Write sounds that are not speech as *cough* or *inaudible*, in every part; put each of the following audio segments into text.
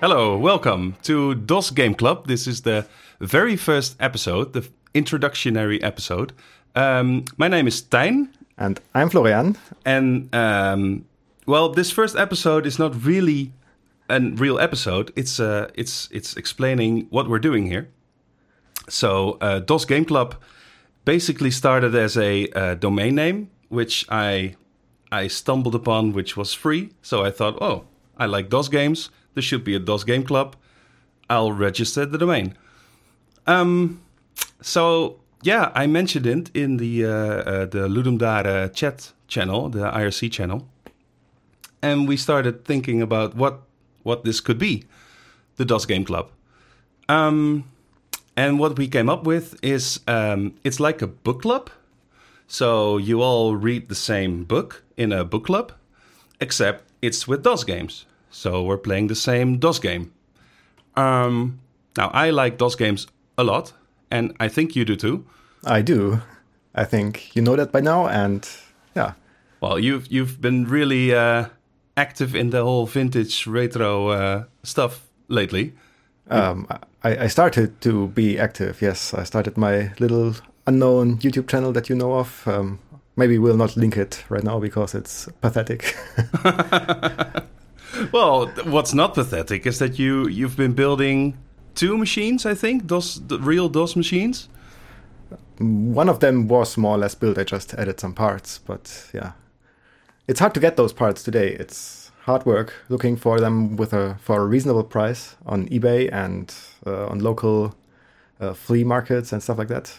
Hello, welcome to DOS Game Club. This is the very first episode, the introductionary episode. Um, my name is Tijn. And I'm Florian. And, um, well, this first episode is not really a real episode. It's, uh, it's, it's explaining what we're doing here. So, uh, DOS Game Club basically started as a uh, domain name, which I, I stumbled upon, which was free. So I thought, oh, I like DOS games there should be a DOS Game Club. I'll register the domain. Um, so yeah, I mentioned it in the uh, uh, the chat channel, the IRC channel, and we started thinking about what what this could be, the DOS Game Club. Um, and what we came up with is um, it's like a book club. So you all read the same book in a book club, except it's with DOS games. So we're playing the same DOS game. Um, now, I like DOS games a lot, and I think you do too. I do. I think you know that by now, and yeah. Well, you've you've been really uh, active in the whole vintage retro uh, stuff lately. Um, I, I started to be active. Yes, I started my little unknown YouTube channel that you know of. Um, maybe we'll not link it right now because it's pathetic. *laughs* *laughs* well, what's not pathetic is that you you've been building two machines, I think, DOS the real DOS machines. One of them was more or less built. I just added some parts, but yeah, it's hard to get those parts today. It's hard work looking for them with a for a reasonable price on eBay and uh, on local uh, flea markets and stuff like that.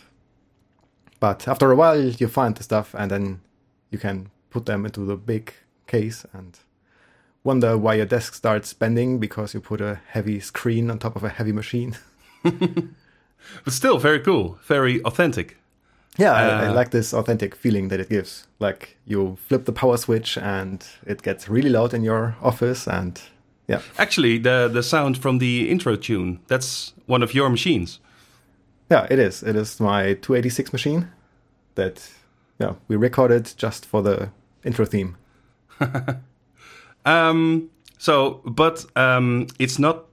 But after a while, you find the stuff, and then you can put them into the big case and wonder why your desk starts bending because you put a heavy screen on top of a heavy machine. *laughs* but still, very cool, very authentic. Yeah, uh, I, I, uh, like this authentic feeling that it gives. Like you flip the power switch and it gets really loud in your office, and yeah. Actually, the the sound from the intro tune that's one of your machines. Yeah, it is. It is my 286 machine that yeah we recorded just for the intro theme. *laughs* Um, so, but um, it's not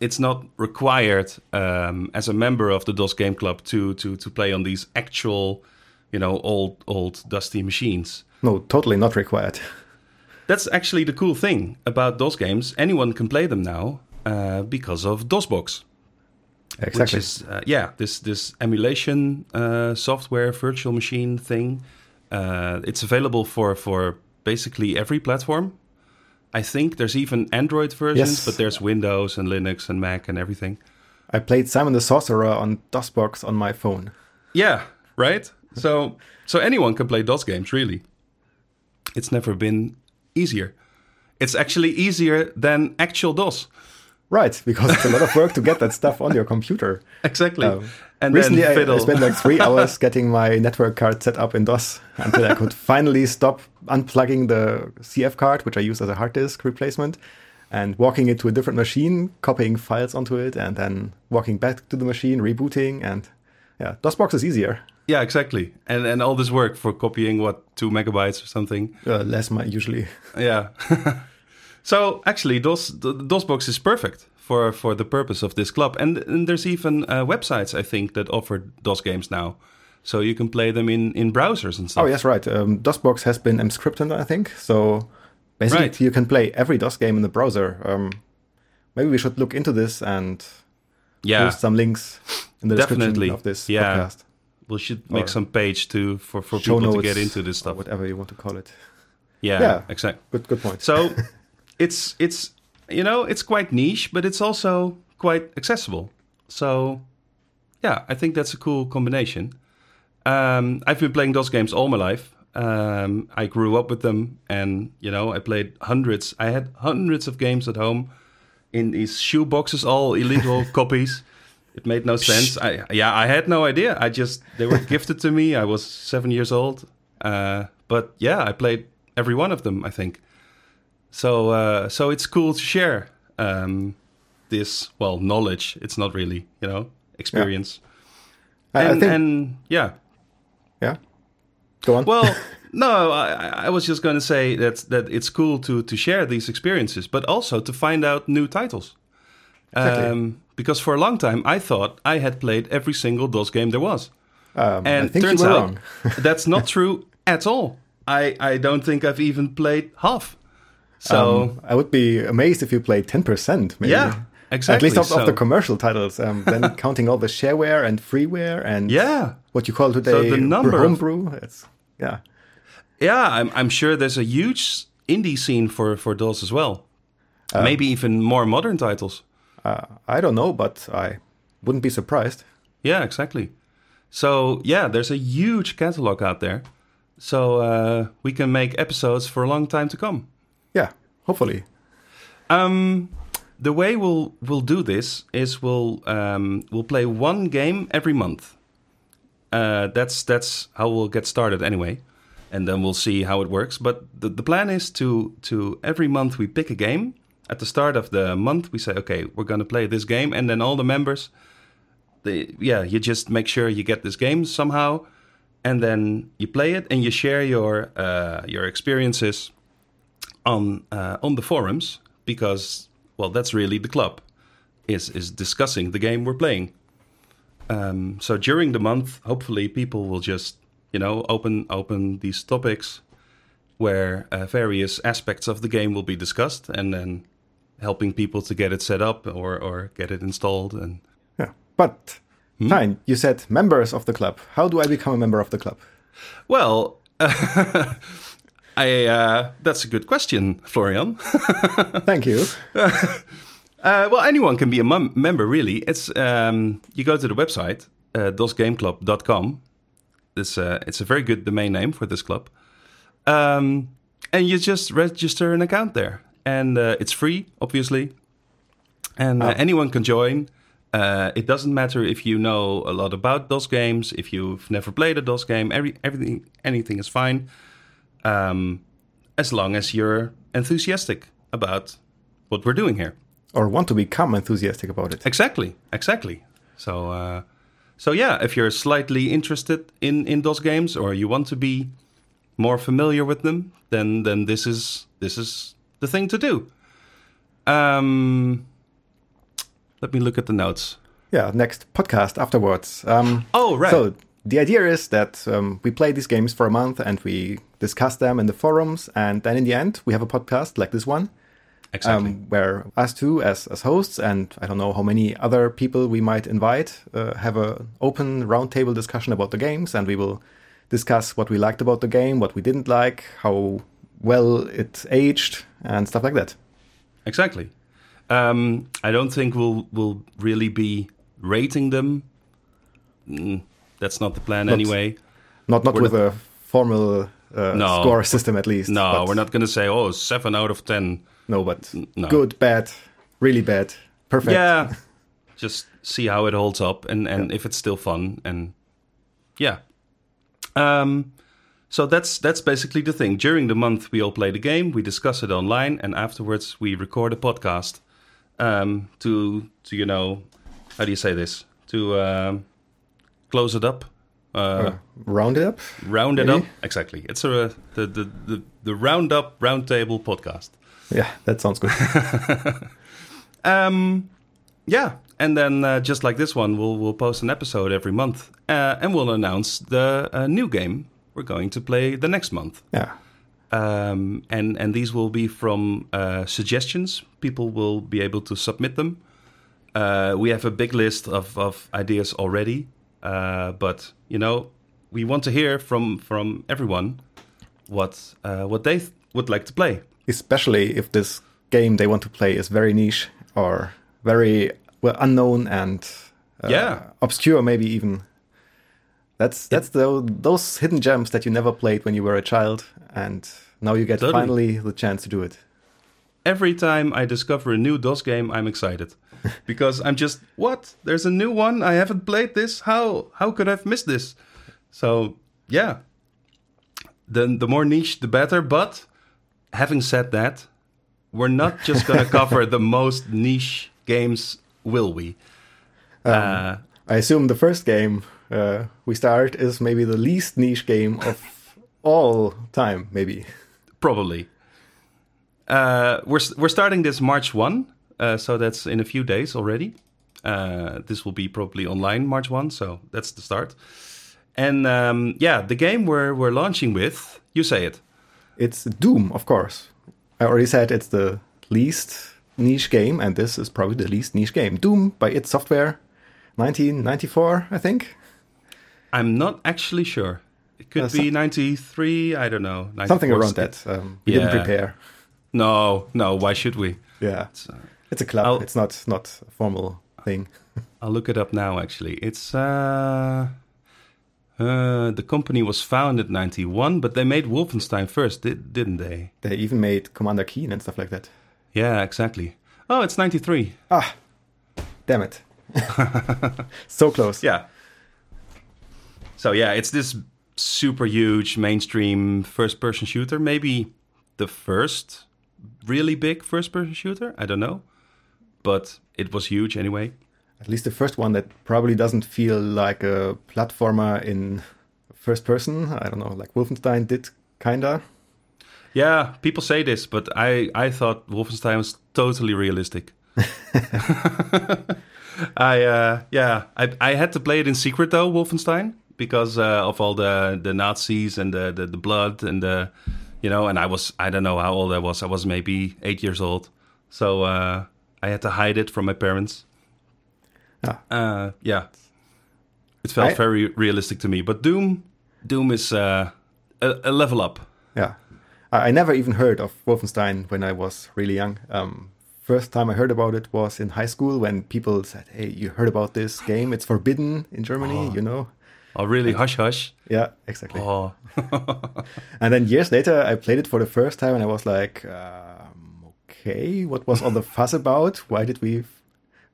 it's not required um, as a member of the DOS Game Club to to to play on these actual, you know, old old dusty machines. No, totally not required. *laughs* That's actually the cool thing about DOS games. Anyone can play them now uh, because of DOSBox. Exactly. Which is, uh, yeah, this this emulation uh, software virtual machine thing. Uh, it's available for for basically every platform. I think there's even Android versions, yes. but there's Windows and Linux and Mac and everything. I played Simon the Sorcerer on DOSBox on my phone. Yeah, right. So so anyone can play DOS games, really. It's never been easier. It's actually easier than actual DOS. Right, because it's a lot of work to get that stuff on your computer. *laughs* Exactly. Um, and recently, I, I, spent like three *laughs* hours getting my network card set up in DOS until I could *laughs* finally stop unplugging the CF card, which I use as a hard disk replacement, and walking it to a different machine, copying files onto it, and then walking back to the machine, rebooting, and yeah, DOSBox is easier. Yeah, exactly. And and all this work for copying what two megabytes or something. Uh, less, usually. Yeah. So actually, DOS DOSBox is perfect for for the purpose of this club, and, and there's even uh, websites I think that offer DOS games now, so you can play them in in browsers and stuff. Oh yes, right. Um, DOSBox has been emscripted, I think. So basically, right. you can play every DOS game in the browser. Um, maybe we should look into this and yeah. post some links in the Definitely. description of this yeah. podcast. We should make or some page to for for people to get into this stuff, whatever you want to call it. Yeah, yeah, exactly. Good, good point. So *laughs* it's it's you know it's quite niche, but it's also quite accessible. So yeah, I think that's a cool combination. Um, I've been playing DOS games all my life. Um, I grew up with them, and you know I played hundreds. I had hundreds of games at home in these shoe boxes, all illegal *laughs* copies. It made no sense. I, yeah, I had no idea. I just they were gifted to me. I was seven years old, uh, but yeah, I played every one of them. I think. So uh, so it's cool to share um, this well knowledge. It's not really you know experience. Yeah. And, think, and yeah, yeah. Go on. Well, *laughs* no, I, I was just going to say that that it's cool to to share these experiences, but also to find out new titles. Exactly. Um, because for a long time I thought I had played every single DOS game there was. Um, And I think turns out wrong. *laughs* that's not true at all. I, I don't think I've even played half. So Um, I would be amazed if you played 10%, yeah, exactly. At least of, so, of the commercial titles. Um, then *laughs* counting all the shareware and freeware and yeah, what you call today So the number homebrew. It's, yeah. yeah. I'm I'm sure there's a huge indie scene for for DOS as well. Um, Maybe even more modern titles. Uh, I don't know, but I wouldn't be surprised. Yeah, exactly. So yeah, there's a huge catalog out there. So uh, we can make episodes for a long time to come. Yeah, hopefully. Um, the way we'll we'll do this is we'll um, we'll play one game every month. Uh, that's that's how we'll get started anyway, and then we'll see how it works. But the, the plan is to to every month we pick a game. At the start of the month, we say, okay, we're going to play this game, and then all the members, they yeah, you just make sure you get this game somehow, and then you play it and you share your uh, your experiences on uh, on the forums because well that's really the club is is discussing the game we're playing um, so during the month hopefully people will just you know open open these topics where uh, various aspects of the game will be discussed and then helping people to get it set up or or get it installed and Yeah. But Hmm? fine, you said members of the club. How do I become a member of the club? well *laughs* I uh, that's a good question Florian *laughs* Thank you. Uh, well, anyone can be a mem- member, really. It's um, you go to the website uh, dosgameclub.com. It's uh, it's a very good domain name for this club, um, and you just register an account there, and uh, it's free, obviously, and uh, Oh. anyone can join. Uh, it doesn't matter if you know a lot about DOS games, if you've never played a DOS game. Every everything anything is fine, um, as long as you're enthusiastic about what we're doing here. Or want to become enthusiastic about it. Exactly, exactly. So, uh, so yeah, if you're slightly interested in in those games or you want to be more familiar with them, then then this is this is the thing to do. Um, let me look at the notes. Yeah, next podcast afterwards. Um, Oh, right. So the idea is that um, we play these games for a month and we discuss them in the forums, and then in the end we have a podcast like this one, Exactly. um, where us two as as hosts and I don't know how many other people we might invite uh, have a open roundtable discussion about the games, and we will discuss what we liked about the game, what we didn't like, how well it aged, and stuff like that. Exactly. Um, I don't think we'll we'll really be rating them. Mm, that's not the plan Not- anyway. Not not We're with a formal uh, No. score system at least. No, we're not going to say oh seven out of ten. No, but no. good, bad, really bad, perfect. Yeah, *laughs* just see how it holds up and and if it's still fun and yeah. Um, so that's that's basically the thing. During the month, we all play the game, we discuss it online, and afterwards we record a podcast um, to to you know how do you say this to um, close it up. Uh, Uh, round it up. round it maybe? up exactly. It's a the the the, the round up round table podcast. Yeah, that sounds good. *laughs* Um, yeah, and then uh, just like this one, we'll we'll post an episode every month, uh, and we'll announce the uh, new game we're going to play the next month. yeah, Um, and and these will be from uh, suggestions. People will be able to submit them. Uh, we have a big list of, of ideas already, uh, but you know we want to hear from from everyone what uh, what they th- would like to play. especially if this game they want to play is very niche or very well unknown and uh, Yeah. obscure, maybe even. That's that's the those hidden gems that you never played when you were a child, and now you get Totally. finally the chance to do it. Every time I discover a new DOS game, I'm excited *laughs* because I'm just what? There's a new one. I haven't played this. How how could I have missed this? So yeah, the the more niche, the better. But having said that, we're not just going *laughs* to cover the most niche games, will we? uh, I assume the first game uh, we start is maybe the least niche game of all time, maybe. Probably. Uh, we're we're starting this March one, Uh, so that's in a few days already. Uh, this will be probably online March 1, so that's the start. And um, yeah, the game we're, we're launching with, you say it. It's Doom, of course. I already said it's the least niche game, and this is probably the least niche game. Doom by id Software, 1994, I think. I'm not actually sure. It could Uh, be 93, I don't know. Something around that. Um, we didn't prepare. No, no, why should we? Yeah, It's, uh, it's a club. I'll- It's not not a formal thing. *laughs* I'll look it up now, actually. It's. Uh, uh, the company was founded 91, but they made Wolfenstein first, did, didn't they? They even made Commander Keen and stuff like that. Yeah, exactly. Oh, it's 93. Ah, damn it! *laughs* so close. Yeah. So yeah, it's this super huge mainstream first person shooter, maybe the first really big first person shooter, I don't know. But it was huge anyway. At least the first one that probably doesn't feel like a platformer in first person. I don't know, like Wolfenstein did, kinda. Yeah, people say this, but I I thought Wolfenstein was totally realistic. *laughs* I uh, yeah, I I had to play it in secret though, Wolfenstein, because uh, of all the the Nazis and the, the the blood and the you know, and I was I don't know how old I was. I was maybe eight years old, so uh, I had to hide it from my parents. Ah. Uh, yeah, it felt I- very realistic to me. But Doom, Doom is uh, a, a level up. Yeah. I I never even heard of Wolfenstein when I was really young. Um, first time I heard about it was in high school when people said, "Hey, you heard about this game? It's forbidden in Germany, you know." Oh, really? Hush, hush. Yeah, exactly. Oh, *laughs* And then years later, I played it for the first time, and I was like, um, "Okay, what was all the *laughs* fuss about? Why did we?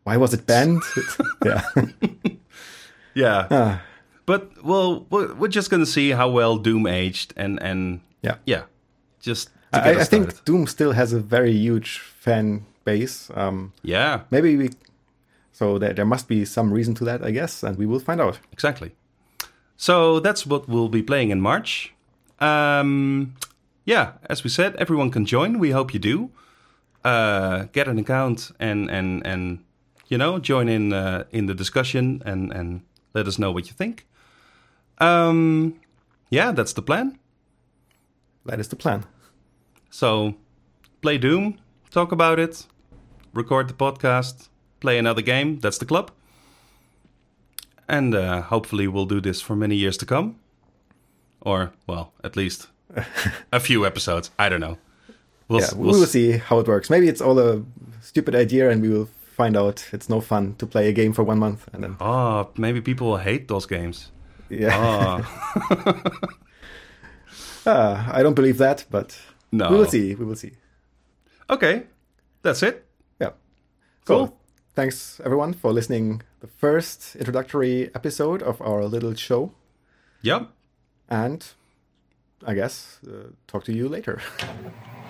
Why was it banned?" *laughs* yeah, yeah. Ah, But well, we're we're just gonna see how well Doom aged, and and yeah. yeah, just I, I think. Doom still has a very huge fan base. Um, Yeah, maybe we. So there, there must be some reason to that, I guess, and we will find out. exactly. So that's what we'll be playing in March. Um, yeah, as we said, everyone can join. We hope you do. Uh, get an account and and and you know join in uh, in the discussion and and let us know what you think. Um, yeah, that's the plan. That is the plan. So, play Doom, talk about it, record the podcast, play another game. That's the club. And uh, hopefully, we'll do this for many years to come. Or, well, at least *laughs* a few episodes. I don't know. We'll, yeah, we'll s- see how it works. Maybe it's all a stupid idea, and we will find out it's no fun to play a game for one month, and then Oh, maybe people will hate those games. yeah, Oh, *laughs* Ah, I don't believe that, but no. we will see. We will see. Okay, that's it. Yeah, Cool. So, thanks everyone for listening. The first introductory episode of our little show, Yep. and I guess uh, talk to you later. *laughs*